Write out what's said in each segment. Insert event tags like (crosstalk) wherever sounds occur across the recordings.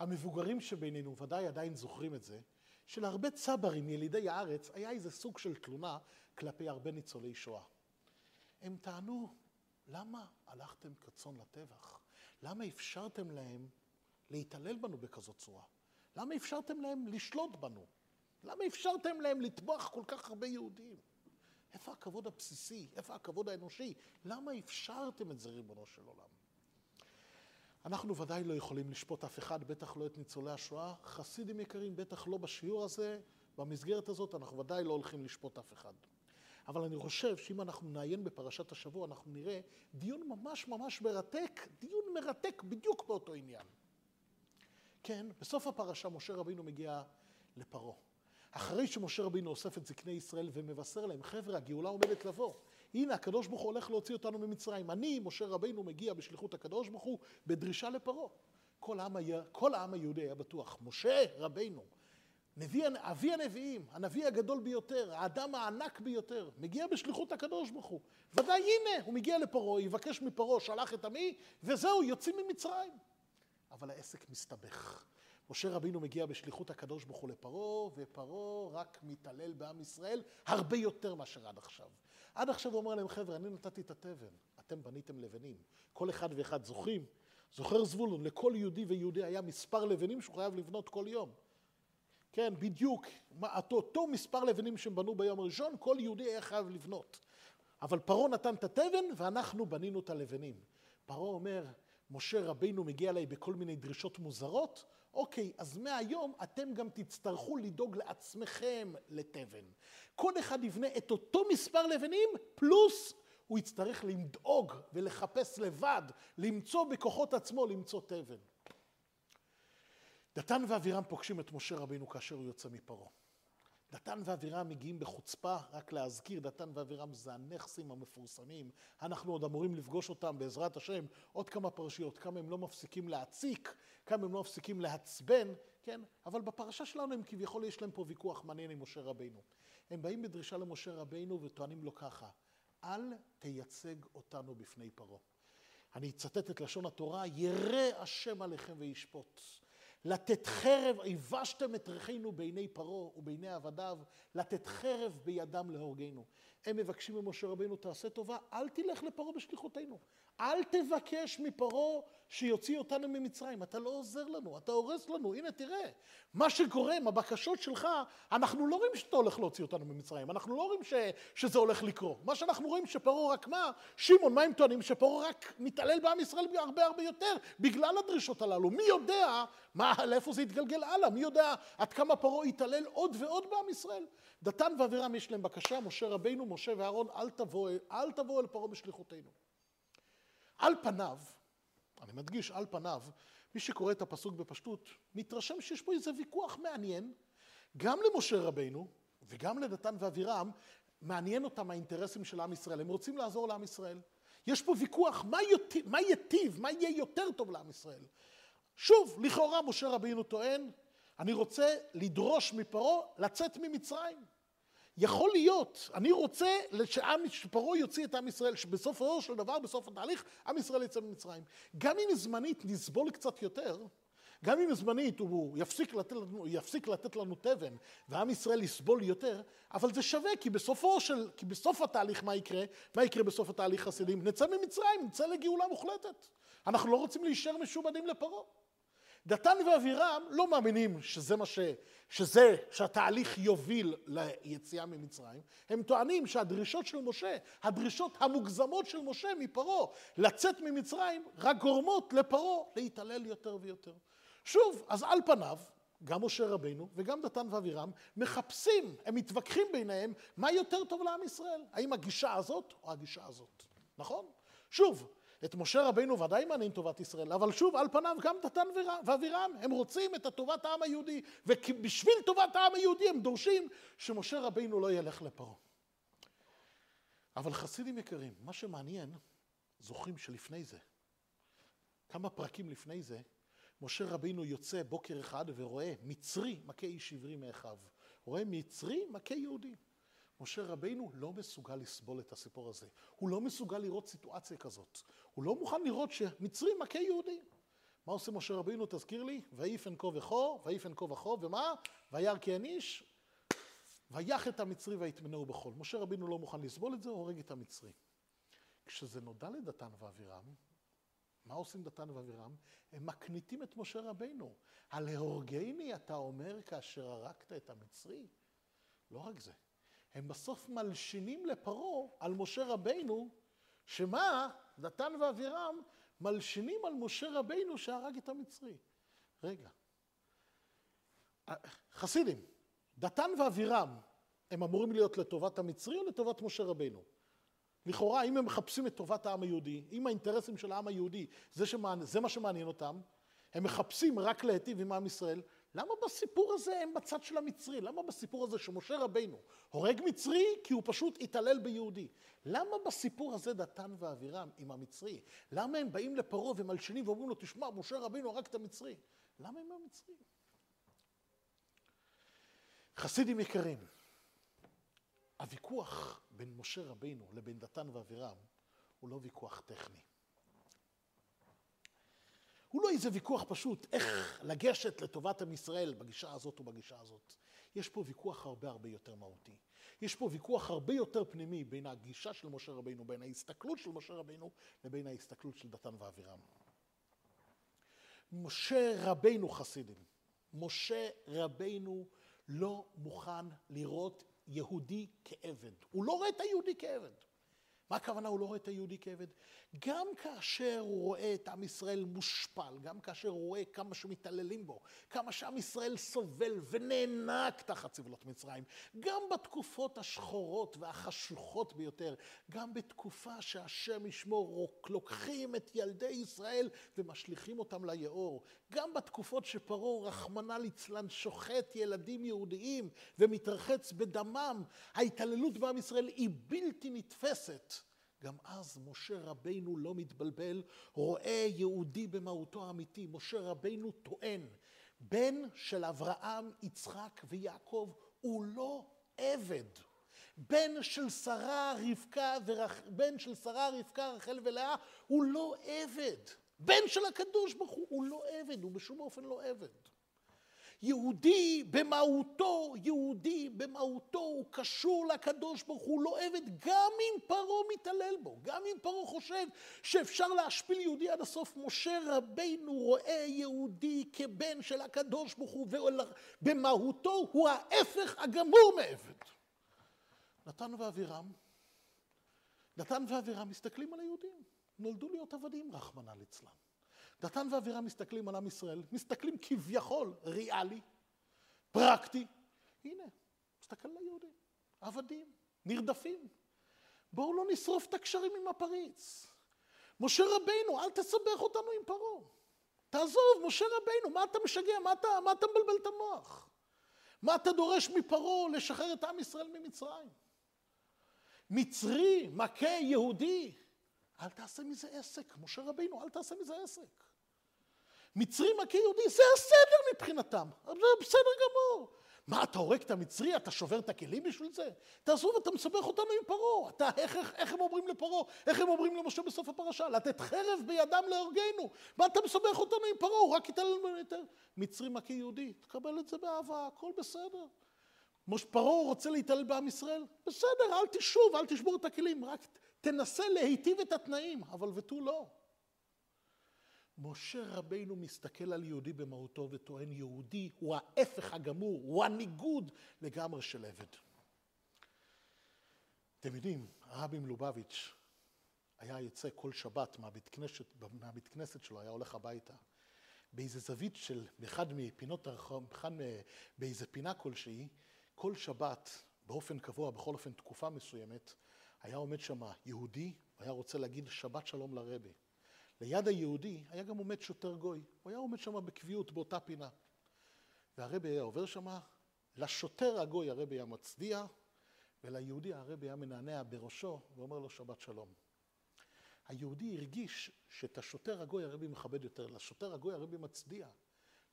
המבוגרים שבינינו ודאי עדיין זוכרים את זה, שלהרבה צברים ילידי הארץ היה איזה סוג של תלונה כלפי הרבה ניצולי שואה. הם טענו, למה הלכתם כצאן לטבח? למה אפשרתם להם להתעלל בנו בכזאת צורה? למה אפשרתם להם לשלוט בנו? למה אפשרתם להם לטבוח כל כך הרבה יהודים? איפה הכבוד הבסיסי? איפה הכבוד האנושי? למה אפשרתם את זה, ריבונו של עולם? אנחנו ודאי לא יכולים לשפוט אף אחד, בטח לא את ניצולי השואה. חסידים יקרים, בטח לא בשיעור הזה, במסגרת הזאת, אנחנו ודאי לא הולכים לשפוט אף אחד. אבל אני חושב שאם אנחנו נעיין בפרשת השבוע, אנחנו נראה דיון ממש ממש מרתק, דיון מרתק בדיוק באותו עניין. כן, בסוף הפרשה משה רבינו מגיע לפרעה. אחרי שמשה רבינו אוסף את זקני ישראל ומבשר להם, חבר'ה, הגאולה עומדת לבוא. הנה, הקדוש ברוך הוא הולך להוציא אותנו ממצרים. אני, משה רבינו, מגיע בשליחות הקדוש ברוך הוא בדרישה לפרעה. כל כל העם היהודי היה בטוח, משה רבינו, נביא, אבי הנביאים, הנביא הגדול ביותר, האדם הענק ביותר, מגיע בשליחות הקדוש ברוך הוא. ודאי, הנה, הוא מגיע לפרעה, יבקש מפרעה, שלח את עמי, וזהו, יוצאים ממצרים. אבל העסק מסתבך. משה רבינו מגיע בשליחות הקדוש ברוך הוא לפרעה, ופרעה רק מתעלל בעם ישראל הרבה יותר מאשר עד עכשיו. עד עכשיו הוא אומר להם, חבר'ה, אני נתתי את התבן, אתם בניתם לבנים. כל אחד ואחד זוכרים? זוכר זבולון, לכל יהודי ויהודי היה מספר לבנים שהוא חייב לבנות כל יום. כן, בדיוק, אותו מספר לבנים שהם בנו ביום הראשון, כל יהודי היה חייב לבנות. אבל פרעה נתן את התבן ואנחנו בנינו את הלבנים. פרעה אומר, משה רבינו מגיע אליי בכל מיני דרישות מוזרות, אוקיי, אז מהיום אתם גם תצטרכו לדאוג לעצמכם לתבן. כל אחד יבנה את אותו מספר לבנים, פלוס הוא יצטרך לדאוג ולחפש לבד, למצוא בכוחות עצמו, למצוא תבן. דתן ואבירם פוגשים את משה רבינו כאשר הוא יוצא מפרעה. דתן ואבירם מגיעים בחוצפה, רק להזכיר, דתן ואבירם זה הנכסים המפורסמים. אנחנו עוד אמורים לפגוש אותם בעזרת השם עוד כמה פרשיות, כמה הם לא מפסיקים להציק, כמה הם לא מפסיקים לעצבן, כן? אבל בפרשה שלנו הם כביכול יש להם פה ויכוח מעניין עם משה רבינו. הם באים בדרישה למשה רבינו וטוענים לו ככה, אל תייצג אותנו בפני פרעה. אני אצטט את לשון התורה, ירא השם עליכם וישפוט. לתת חרב, היבשתם את ריחנו בעיני פרעה ובעיני עבדיו, לתת חרב בידם להורגנו. הם מבקשים ממשה רבינו, תעשה טובה, אל תלך לפרעה בשליחותנו. אל תבקש מפרעה שיוציא אותנו ממצרים. אתה לא עוזר לנו, אתה הורס לנו. הנה, תראה, מה שקורה עם הבקשות שלך, אנחנו לא רואים שאתה הולך להוציא אותנו ממצרים. אנחנו לא רואים ש, שזה הולך לקרות. מה שאנחנו רואים שפרעה רק מה? שמעון, מה הם טוענים? שפרעה רק מתעלל בעם ישראל הרבה הרבה יותר בגלל הדרישות הללו. מי יודע מה, לאיפה זה יתגלגל הלאה? מי יודע עד כמה פרעה יתעלל עוד ועוד בעם ישראל? דתן ואבירם יש להם בקשה, משה רבינו, משה ואהרון, אל תבואו אל תבוא אל פרעה בשליחותנו. על פניו, אני מדגיש, על פניו, מי שקורא את הפסוק בפשטות, מתרשם שיש פה איזה ויכוח מעניין, גם למשה רבינו וגם לדתן ואבירם, מעניין אותם האינטרסים של עם ישראל, הם רוצים לעזור לעם ישראל. יש פה ויכוח, מה, ית... מה יטיב, מה יהיה יותר טוב לעם ישראל? שוב, לכאורה משה רבינו טוען, אני רוצה לדרוש מפרעה לצאת ממצרים. יכול להיות, אני רוצה שעם, שפרעה יוציא את עם ישראל, שבסופו של דבר, בסוף התהליך, עם ישראל יצא ממצרים. גם אם זמנית נסבול קצת יותר, גם אם זמנית הוא יפסיק לתת לנו, יפסיק לתת לנו תבן ועם ישראל יסבול יותר, אבל זה שווה כי בסופו של, כי בסוף התהליך מה יקרה? מה יקרה בסוף התהליך חסידים? נצא ממצרים, נצא לגאולה מוחלטת. אנחנו לא רוצים להישאר משועבדים לפרעה. דתן ואבירם לא מאמינים שזה מה ש... שזה, שהתהליך יוביל ליציאה ממצרים. הם טוענים שהדרישות של משה, הדרישות המוגזמות של משה מפרעה לצאת ממצרים, רק גורמות לפרעה להתעלל יותר ויותר. שוב, אז על פניו, גם משה רבינו וגם דתן ואבירם מחפשים, הם מתווכחים ביניהם מה יותר טוב לעם ישראל, האם הגישה הזאת או הגישה הזאת, נכון? שוב, את משה רבינו ודאי מעניין טובת ישראל, אבל שוב, על פניו גם דתן ואבירם, הם רוצים את טובת העם היהודי, ובשביל טובת העם היהודי הם דורשים שמשה רבינו לא ילך לפרעה. אבל חסידים יקרים, מה שמעניין, זוכרים שלפני זה, כמה פרקים לפני זה, משה רבינו יוצא בוקר אחד ורואה מצרי מכה איש עברי מאחיו. רואה מצרי מכה יהודי. משה רבינו לא מסוגל לסבול את הסיפור הזה. הוא לא מסוגל לראות סיטואציה כזאת. הוא לא מוכן לראות שמצרי מכה יהודי. מה עושה משה רבינו, תזכיר לי? ויפן כה וכה, ויפן כה וכה, ומה? וירא כי אין איש, ויח את המצרי ויטמנהו בחול. משה רבינו לא מוכן לסבול את זה, הורג את המצרי. כשזה נודע לדתן ואבירם, מה עושים דתן ואבירם? הם מקניטים את משה רבינו. הלהורגני אתה אומר כאשר הרגת את המצרי? לא רק זה, הם בסוף מלשינים לפרעה על משה רבינו, שמה? דתן ואבירם מלשינים על משה רבינו שהרג את המצרי. רגע, חסידים, דתן ואבירם, הם אמורים להיות לטובת המצרי או לטובת משה רבינו? לכאורה, אם הם מחפשים את טובת העם היהודי, אם האינטרסים של העם היהודי, זה, שמעניין, זה מה שמעניין אותם, הם מחפשים רק להיטיב עם עם ישראל, למה בסיפור הזה הם בצד של המצרי? למה בסיפור הזה שמשה רבינו הורג מצרי כי הוא פשוט התעלל ביהודי? למה בסיפור הזה דתן ואבירם עם המצרי? למה הם באים לפרעה ומלשינים ואומרים לו, תשמע, משה רבינו הרג את המצרי? למה הם המצרים? חסידים יקרים, הוויכוח בין משה רבינו לבין דתן ואבירם הוא לא ויכוח טכני. הוא לא איזה ויכוח פשוט איך לגשת לטובת עם ישראל בגישה הזאת או בגישה הזאת. יש פה ויכוח הרבה הרבה יותר מהותי. יש פה ויכוח הרבה יותר פנימי בין הגישה של משה רבינו, בין ההסתכלות של משה רבינו לבין ההסתכלות של דתן ואבירם. משה רבינו חסידים, משה רבינו לא מוכן לראות יהודי כעבד. הוא לא רואה את היהודי כעבד. מה הכוונה הוא לא רואה את היהודי כעבד? גם כאשר הוא רואה את עם ישראל מושפל, גם כאשר הוא רואה כמה שמתעללים בו, כמה שעם ישראל סובל ונאנק תחת סבלות מצרים, גם בתקופות השחורות והחשוכות ביותר, גם בתקופה שהשם ישמור, לוקחים את ילדי ישראל ומשליכים אותם ליאור, גם בתקופות שפרעה, רחמנא ליצלן, שוחט ילדים יהודיים ומתרחץ בדמם, ההתעללות בעם ישראל היא בלתי נתפסת. גם אז משה רבינו לא מתבלבל, רואה יהודי במהותו האמיתי. משה רבינו טוען, בן של אברהם, יצחק ויעקב הוא לא עבד. בן של שרה, רבקה, ורח... בן של שרה, רבקה, רחל ולאה, הוא לא עבד. בן של הקדוש ברוך הוא, הוא לא עבד, הוא בשום אופן לא עבד. יהודי במהותו, יהודי במהותו הוא קשור לקדוש ברוך הוא, לא עבד, גם אם פרעה מתעלל בו, גם אם פרעה חושב שאפשר להשפיל יהודי עד הסוף, משה רבינו רואה יהודי כבן של הקדוש ברוך הוא, ובמהותו הוא ההפך הגמור מעבד. נתן ואבירם, נתן ואבירם מסתכלים על היהודים, נולדו להיות עבדים, רחמנא ליצלן. דתן ואבירם מסתכלים על עם ישראל, מסתכלים כביכול ריאלי, פרקטי. הנה, מסתכל על היהודים, עבדים, נרדפים. בואו לא נשרוף את הקשרים עם הפריץ. משה רבינו, אל תסבך אותנו עם פרעה. תעזוב, משה רבינו, מה אתה משגע? מה אתה, מה אתה מבלבל את המוח? מה אתה דורש מפרעה לשחרר את עם ישראל ממצרים? מצרי, מכה יהודי, אל תעשה מזה עסק. משה רבינו, אל תעשה מזה עסק. מצרי מכה יהודי, זה הסדר מבחינתם, זה בסדר גמור. מה, אתה הורג את המצרי? אתה שובר את הכלים בשביל זה? תעזוב, אתה מסבך אותנו עם פרעה. אתה, איך, איך, איך הם אומרים לפרעה? איך הם אומרים למשה בסוף הפרשה? לתת חרב בידם להורגנו. מה אתה מסבך אותנו עם פרעה? הוא רק ייתן לנו יותר. מצרי מכה יהודי, תקבל את זה באהבה, הכל בסדר. פרעה רוצה להתעלל בעם ישראל? בסדר, אל תשוב, אל תשבור את הכלים, רק תנסה להיטיב את התנאים, אבל ותו לא. משה רבינו מסתכל על יהודי במהותו וטוען יהודי הוא ההפך הגמור, הוא הניגוד לגמרי של עבד. אתם יודעים, הרבי מלובביץ' היה יוצא כל שבת מהבית כנסת, מהבית כנסת שלו, היה הולך הביתה. באיזה זווית של, באחד מפינות הרחוב, באיזה פינה כלשהי, כל שבת, באופן קבוע, בכל אופן תקופה מסוימת, היה עומד שם יהודי, היה רוצה להגיד שבת שלום לרבי. ליד היהודי היה גם עומד שוטר גוי, הוא היה עומד שם בקביעות באותה פינה. והרבי היה עובר שם, לשוטר הגוי הרבי היה מצדיע, וליהודי הרבי היה מנענע בראשו ואומר לו שבת שלום. היהודי הרגיש שאת השוטר הגוי הרבי מכבד יותר, לשוטר הגוי הרבי מצדיע.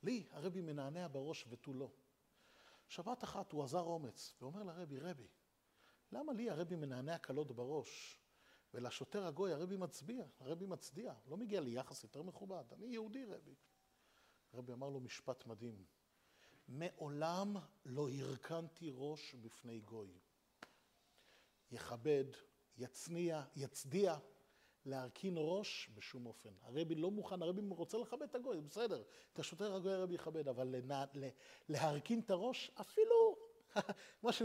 לי הרבי מנענע בראש ותו לא. שבת אחת הוא עזר אומץ ואומר לרבי, רבי, למה לי הרבי מנענע קלות בראש ולשוטר הגוי הרבי מצביע, הרבי מצדיע, לא מגיע לי יחס יותר מכובד, אני יהודי רבי. הרבי אמר לו משפט מדהים, מעולם לא הרכנתי ראש בפני גוי. יכבד, יצניע, יצדיע, להרכין ראש בשום אופן. הרבי לא מוכן, הרבי רוצה לכבד את הגוי, בסדר, את השוטר הגוי הרבי יכבד, אבל להרכין את הראש, אפילו, (laughs) ש...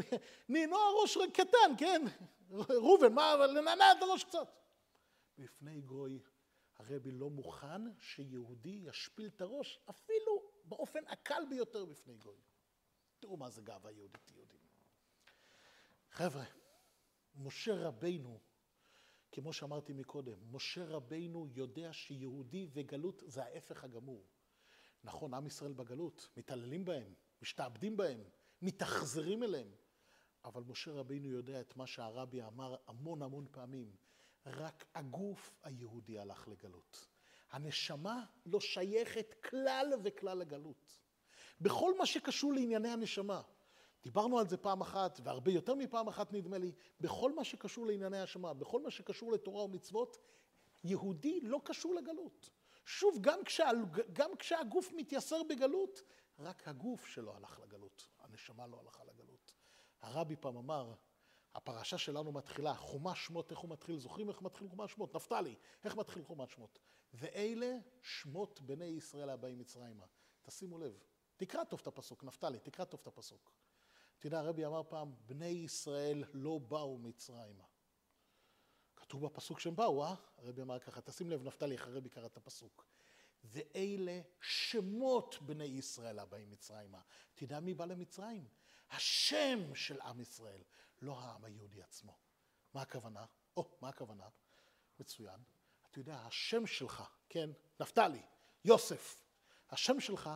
נינו הראש קטן, כן? (laughs) ראובן, מה, אבל לנענע את הראש קצת. בפני גוי, הרבי לא מוכן שיהודי ישפיל את הראש, אפילו באופן הקל ביותר בפני גוי. תראו מה זה גאווה יהודית יהודים. חבר'ה, משה רבינו, כמו שאמרתי מקודם, משה רבינו יודע שיהודי וגלות זה ההפך הגמור. נכון, עם ישראל בגלות, מתעללים בהם, משתעבדים בהם, מתאכזרים אליהם, אבל משה רבינו יודע את מה שהרבי אמר המון המון פעמים, רק הגוף היהודי הלך לגלות. הנשמה לא שייכת כלל וכלל לגלות. בכל מה שקשור לענייני הנשמה, דיברנו על זה פעם אחת, והרבה יותר מפעם אחת נדמה לי, בכל מה שקשור לענייני השמה, בכל מה שקשור לתורה ומצוות, יהודי לא קשור לגלות. שוב, גם, כשה, גם כשהגוף מתייסר בגלות, רק הגוף שלו הלך לגלות, הנשמה לא הלכה לגלות. הרבי פעם אמר, הפרשה שלנו מתחילה, חומש שמות, איך הוא מתחיל? זוכרים איך מתחיל חומש שמות? נפתלי, איך מתחיל חומש שמות? ואלה שמות בני ישראל הבאים מצרימה. תשימו לב, תקרא טוב את הפסוק, נפתלי, תקרא טוב את הפסוק. יודע, הרבי אמר פעם, בני ישראל לא באו מצרימה. כתוב בפסוק שהם באו, אה? הרבי אמר ככה, תשים לב, נפתלי, איך הרבי קרא את הפסוק. ואלה שמות בני ישראל הבאים מצרימה. יודע מי בא למצרים? השם של עם ישראל, לא העם היהודי עצמו. מה הכוונה? או, מה הכוונה? מצוין. אתה יודע, השם שלך, כן, נפתלי, יוסף, השם שלך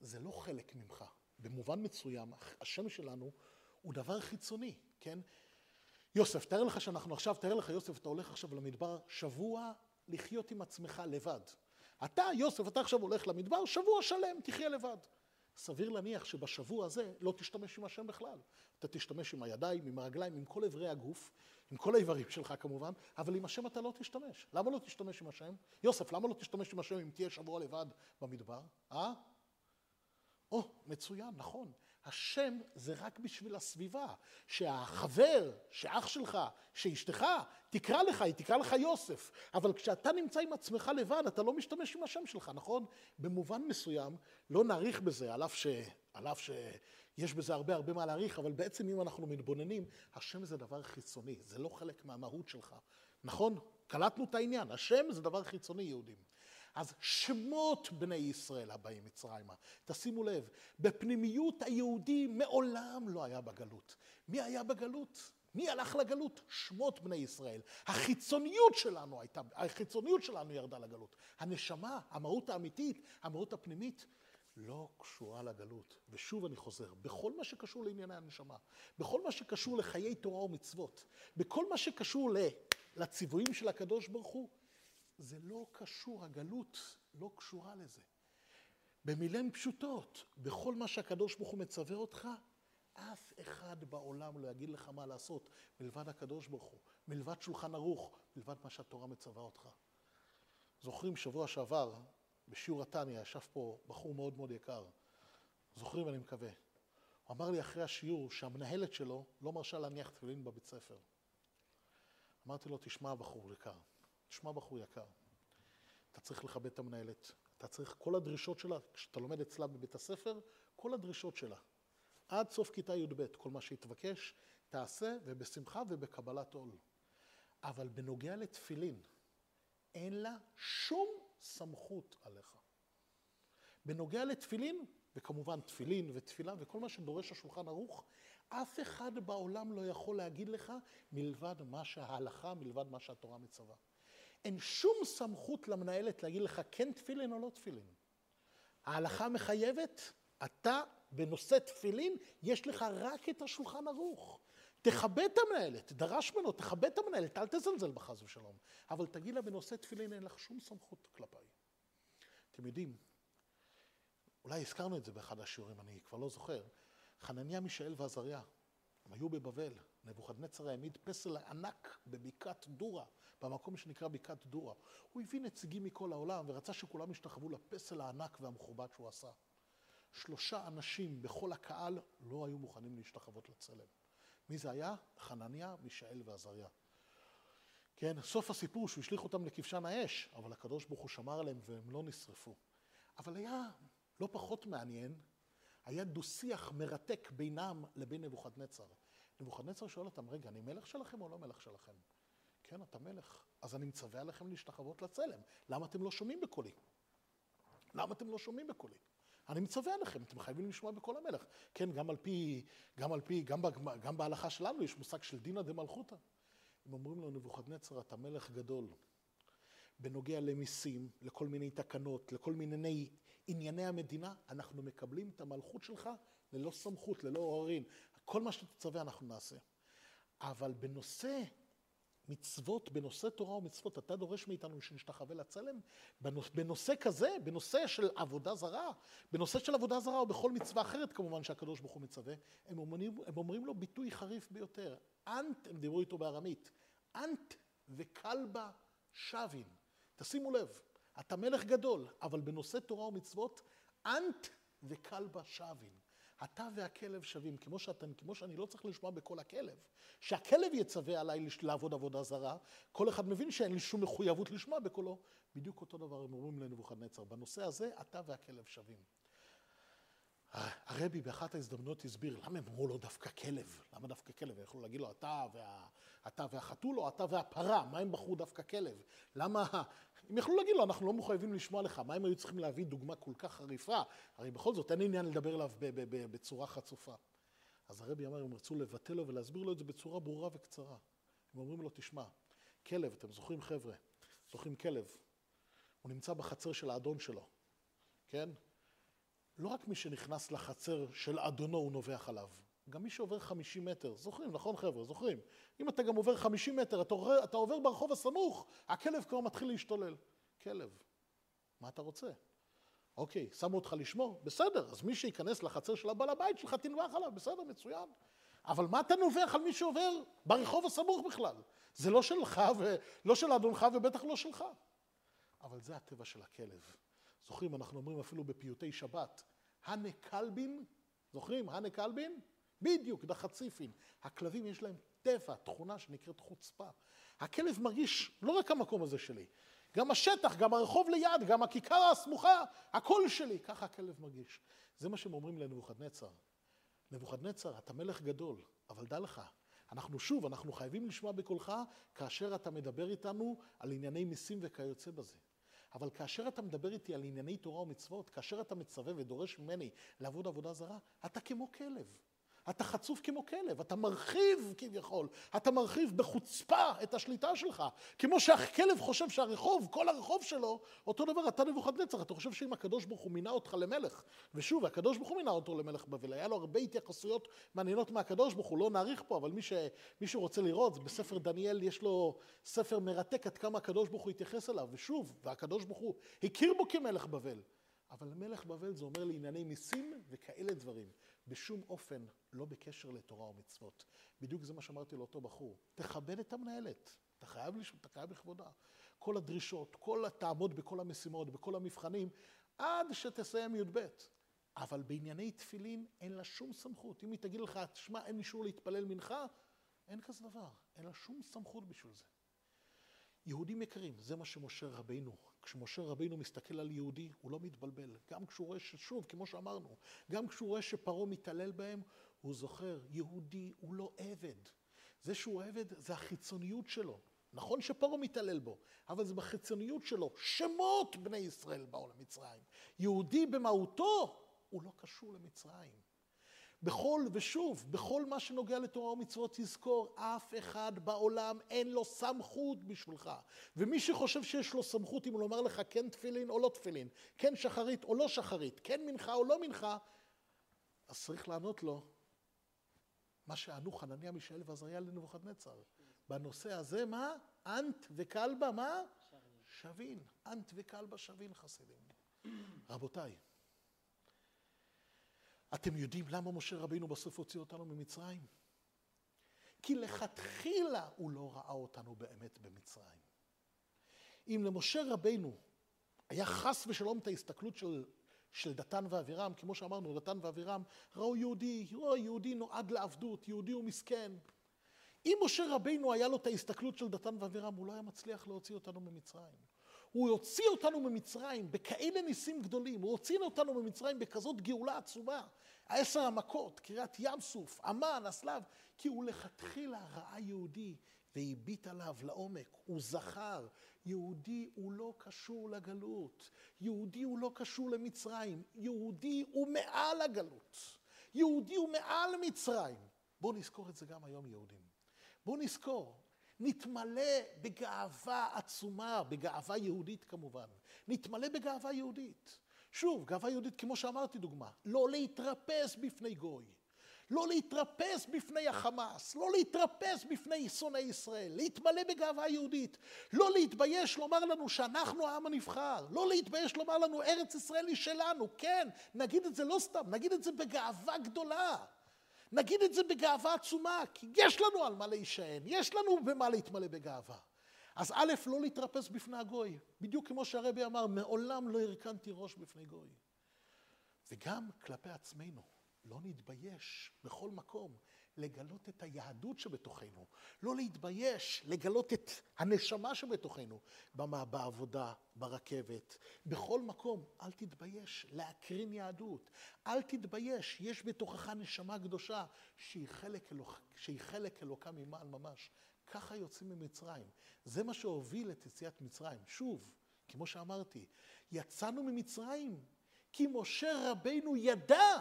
זה לא חלק ממך. במובן מסוים, השם שלנו הוא דבר חיצוני, כן? יוסף, תאר לך שאנחנו עכשיו, תאר לך יוסף, אתה הולך עכשיו למדבר שבוע לחיות עם עצמך לבד. אתה, יוסף, אתה עכשיו הולך למדבר, שבוע שלם, תחיה לבד. סביר להניח שבשבוע הזה לא תשתמש עם השם בכלל. אתה תשתמש עם הידיים, עם הרגליים, עם כל אברי הגוף, עם כל האיברים שלך כמובן, אבל עם השם אתה לא תשתמש. למה לא תשתמש עם השם? יוסף, למה לא תשתמש עם השם אם תהיה שבוע לבד במדבר? אה? או, מצוין, נכון. השם זה רק בשביל הסביבה. שהחבר, שאח שלך, שאשתך, תקרא לך, היא תקרא לך יוסף. אבל כשאתה נמצא עם עצמך לבד, אתה לא משתמש עם השם שלך, נכון? במובן מסוים, לא נאריך בזה, על אף, ש... על אף שיש בזה הרבה הרבה מה להאריך, אבל בעצם אם אנחנו מתבוננים, השם זה דבר חיצוני, זה לא חלק מהמהות שלך. נכון? קלטנו את העניין, השם זה דבר חיצוני, יהודים. אז שמות בני ישראל הבאים מצרימה. תשימו לב, בפנימיות היהודי מעולם לא היה בגלות. מי היה בגלות? מי הלך לגלות? שמות בני ישראל. החיצוניות שלנו הייתה, החיצוניות שלנו ירדה לגלות. הנשמה, המהות האמיתית, המהות הפנימית, לא קשורה לגלות. ושוב אני חוזר, בכל מה שקשור לענייני הנשמה, בכל מה שקשור לחיי תורה ומצוות, בכל מה שקשור לציוויים של הקדוש ברוך הוא, זה לא קשור, הגלות לא קשורה לזה. במילים פשוטות, בכל מה שהקדוש ברוך הוא מצווה אותך, אף אחד בעולם לא יגיד לך מה לעשות, מלבד הקדוש ברוך הוא, מלבד שולחן ערוך, מלבד מה שהתורה מצווה אותך. זוכרים, שבוע שעבר, בשיעור התניא, ישב פה בחור מאוד מאוד יקר. זוכרים, אני מקווה. הוא אמר לי אחרי השיעור שהמנהלת שלו לא מרשה להניח תפילין בבית ספר. אמרתי לו, תשמע, בחור יקר, תשמע בחור יקר, אתה צריך לכבד את המנהלת, אתה צריך, כל הדרישות שלה, כשאתה לומד אצלה בבית הספר, כל הדרישות שלה. עד סוף כיתה י"ב, כל מה שהתבקש, תעשה ובשמחה ובקבלת עול. אבל בנוגע לתפילין, אין לה שום סמכות עליך. בנוגע לתפילין, וכמובן תפילין ותפילה וכל מה שדורש השולחן ערוך, אף אחד בעולם לא יכול להגיד לך מלבד מה שההלכה, מלבד מה שהתורה מצווה. אין שום סמכות למנהלת להגיד לך כן תפילין או לא תפילין. ההלכה מחייבת, אתה בנושא תפילין, יש לך רק את השולחן ערוך. תכבד את המנהלת, דרש ממנו, תכבד את המנהלת, אל תזלזל בה חס ושלום. אבל תגיד לה, בנושא תפילין אין לך שום סמכות כלפיי. אתם יודעים, אולי הזכרנו את זה באחד השיעורים, אני כבר לא זוכר. חנניה, מישאל ועזריה, הם היו בבבל, נבוכדנצר העמיד פסל ענק בבקעת דורה, במקום שנקרא בקעת דורה. הוא הביא נציגים מכל העולם ורצה שכולם ישתחוו לפסל הענק והמכובד שהוא עשה. שלושה אנשים בכל הקהל לא היו מוכנים להשתחוות לצלם. מי זה היה? חנניה, מישאל ועזריה. כן, סוף הסיפור שהוא השליך אותם לכבשן האש, אבל הקדוש ברוך הוא שמר עליהם והם לא נשרפו. אבל היה לא פחות מעניין, היה דו-שיח מרתק בינם לבין נבוכדנצר. נבוכדנצר שואל אותם, רגע, אני מלך שלכם או לא מלך שלכם? כן, אתה מלך. אז אני מצווה עליכם להשתחוות לצלם. למה אתם לא שומעים בקולי? למה אתם לא שומעים בקולי? אני מצווה עליכם, אתם חייבים לשמוע בקול המלך. כן, גם על פי, גם על פי, גם, גם בהלכה שלנו יש מושג של דינא דמלכותא. הם אומרים לו, נבוכדנצר, אתה מלך גדול. בנוגע למיסים, לכל מיני תקנות, לכל מיני ענייני המדינה, אנחנו מקבלים את המלכות שלך ללא סמכות, ללא עוררין. כל מה שתצווה אנחנו נעשה. אבל בנושא מצוות, בנושא תורה ומצוות, אתה דורש מאיתנו שנשתחווה לצלם? בנושא כזה, בנושא של עבודה זרה, בנושא של עבודה זרה או בכל מצווה אחרת כמובן שהקדוש ברוך הוא מצווה, הם אומרים, הם אומרים לו ביטוי חריף ביותר. אנט, הם דיברו איתו בארמית, אנט וכלבה שווין. תשימו לב, אתה מלך גדול, אבל בנושא תורה ומצוות, אנט וכלבה שווין. אתה והכלב שווים, כמו, שאתם, כמו שאני לא צריך לשמוע בקול הכלב. שהכלב יצווה עליי לעבוד עבודה זרה, כל אחד מבין שאין לי שום מחויבות לשמוע בקולו. בדיוק אותו דבר הם אומרים לנבוכדנצר. בנושא הזה, אתה והכלב שווים. הרבי באחת ההזדמנויות הסביר, למה הם אמרו לו דווקא כלב? למה דווקא כלב? הם יכלו להגיד לו, אתה, וה, אתה והחתול או אתה והפרה, מה הם בחרו דווקא כלב? למה... הם יכלו להגיד לו, אנחנו לא מחויבים לשמוע לך, מה הם היו צריכים להביא דוגמה כל כך חריפה? הרי בכל זאת אין עניין לדבר אליו בצורה חצופה. אז הרבי אמר, הם רצו לבטל לו ולהסביר לו את זה בצורה ברורה וקצרה. הם אומרים לו, תשמע, כלב, אתם זוכרים חבר'ה, זוכרים כלב, הוא נמצא בחצר של האדון שלו, כן? לא רק מי שנכנס לחצר של אדונו הוא נובח עליו, גם מי שעובר 50 מטר, זוכרים, נכון חבר'ה, זוכרים? אם אתה גם עובר 50 מטר, אתה עובר, אתה עובר ברחוב הסמוך, הכלב כבר מתחיל להשתולל. כלב, מה אתה רוצה? אוקיי, שמו אותך לשמור? בסדר, אז מי שייכנס לחצר של הבעל הבית שלך תנבח עליו, בסדר, מצוין. אבל מה אתה נובח על מי שעובר ברחוב הסמוך בכלל? זה לא שלך ולא של אדונך ובטח לא שלך. אבל זה הטבע של הכלב. זוכרים, אנחנו אומרים אפילו בפיוטי שבת, הנה כלבין, זוכרים? הנה כלבין? בדיוק, דחציפין. הכלבים יש להם טבע, תכונה שנקראת חוצפה. הכלב מרגיש לא רק המקום הזה שלי, גם השטח, גם הרחוב ליד, גם הכיכר הסמוכה, הכל שלי. ככה הכלב מרגיש. זה מה שהם אומרים לנבוכדנצר. נבוכדנצר, אתה מלך גדול, אבל דע לך, אנחנו שוב, אנחנו חייבים לשמוע בקולך כאשר אתה מדבר איתנו על ענייני מיסים וכיוצא בזה. אבל כאשר אתה מדבר איתי על ענייני תורה ומצוות, כאשר אתה מצווה ודורש ממני לעבוד עבודה זרה, אתה כמו כלב. אתה חצוף כמו כלב, אתה מרחיב כביכול, אתה מרחיב בחוצפה את השליטה שלך. כמו שהכלב חושב שהרחוב, כל הרחוב שלו, אותו דבר אתה נבוכדנצר, אתה חושב שאם הקדוש ברוך הוא מינה אותך למלך, ושוב, הקדוש ברוך הוא מינה אותו למלך בבל, היה לו הרבה התייחסויות מעניינות מהקדוש ברוך הוא, לא נאריך פה, אבל מי, ש, מי שרוצה לראות, בספר דניאל יש לו ספר מרתק עד כמה הקדוש ברוך הוא התייחס אליו, ושוב, והקדוש ברוך הוא הכיר בו כמלך בבל. אבל מלך בבל זה אומר לענייני מיסים וכאלה דברים. בשום אופן לא בקשר לתורה ומצוות. בדיוק זה מה שאמרתי לאותו בחור. תכבד את המנהלת, אתה חייב. אתה חייב לכבודה. כל הדרישות, כל תעמוד בכל המשימות, בכל המבחנים, עד שתסיים י"ב. אבל בענייני תפילין אין לה שום סמכות. אם היא תגיד לך, תשמע, אין אישור להתפלל מנחה, אין כזה דבר. אין לה שום סמכות בשביל זה. יהודים יקרים, זה מה שמשה רבינו כשמשה רבינו מסתכל על יהודי, הוא לא מתבלבל. גם כשהוא רואה ששוב, כמו שאמרנו, גם כשהוא רואה שפרעה מתעלל בהם, הוא זוכר, יהודי הוא לא עבד. זה שהוא עבד זה החיצוניות שלו. נכון שפרעה מתעלל בו, אבל זה בחיצוניות שלו. שמות בני ישראל באו למצרים. יהודי במהותו, הוא לא קשור למצרים. בכל, ושוב, בכל מה שנוגע לתורה ומצוות תזכור, אף אחד בעולם אין לו סמכות בשבילך. ומי שחושב שיש לו סמכות אם הוא לומר לך כן תפילין או לא תפילין, כן שחרית או לא שחרית, כן מנחה או לא מנחה, אז צריך לענות לו מה שענו חנניה, מישאל ועזריה לנבוכדנצר. בנושא הזה מה? אנט וכלבה מה? שווין. אנט וכלבה שווין חסידים. רבותיי, אתם יודעים למה משה רבינו בסוף הוציא אותנו ממצרים? כי לכתחילה הוא לא ראה אותנו באמת במצרים. אם למשה רבינו היה חס ושלום את ההסתכלות של, של דתן ואבירם, כמו שאמרנו, דתן ואבירם ראו יהודי, ראו יהודי נועד לעבדות, יהודי הוא מסכן. אם משה רבינו היה לו את ההסתכלות של דתן ואבירם, הוא לא היה מצליח להוציא אותנו ממצרים. הוא הוציא אותנו ממצרים בכאלה ניסים גדולים, הוא הוציא אותנו ממצרים בכזאת גאולה עצומה. העשר המכות, קריאת ים סוף, אמן, הסלב, כי הוא לכתחילה ראה יהודי והביט עליו לעומק, הוא זכר. יהודי הוא לא קשור לגלות, יהודי הוא לא קשור למצרים, יהודי הוא מעל הגלות, יהודי הוא מעל מצרים. בואו נזכור את זה גם היום, יהודים. בואו נזכור, נתמלא בגאווה עצומה, בגאווה יהודית כמובן. נתמלא בגאווה יהודית. שוב, גאווה יהודית, כמו שאמרתי דוגמה, לא להתרפס בפני גוי. לא להתרפס בפני החמאס, לא להתרפס בפני שונאי ישראל, להתמלא בגאווה יהודית, לא להתבייש לומר לנו שאנחנו העם הנבחר, לא להתבייש לומר לנו ארץ ישראל היא שלנו, כן, נגיד את זה לא סתם, נגיד את זה בגאווה גדולה. נגיד את זה בגאווה עצומה, כי יש לנו על מה להישען, יש לנו במה להתמלא בגאווה. אז א', לא להתרפס בפני הגוי, בדיוק כמו שהרבי אמר, מעולם לא הרכנתי ראש בפני גוי. וגם כלפי עצמנו, לא נתבייש בכל מקום לגלות את היהדות שבתוכנו, לא להתבייש לגלות את הנשמה שבתוכנו, במה, בעבודה, ברכבת, בכל מקום. אל תתבייש להקרין יהדות, אל תתבייש, יש בתוכך נשמה קדושה שהיא חלק, אלוק, שהיא חלק אלוקה ממעל ממש. ככה יוצאים ממצרים. זה מה שהוביל את יציאת מצרים. שוב, כמו שאמרתי, יצאנו ממצרים כי משה רבינו ידע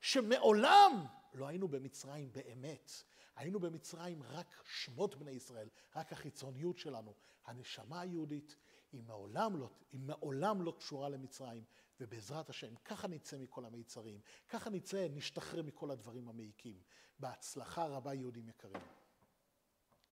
שמעולם לא היינו במצרים באמת. היינו במצרים רק שמות בני ישראל, רק החיצוניות שלנו. הנשמה היהודית היא מעולם לא, היא מעולם לא קשורה למצרים, ובעזרת השם, ככה נצא מכל המיצרים, ככה נצא, נשתחרר מכל הדברים המעיקים. בהצלחה רבה, יהודים יקרים.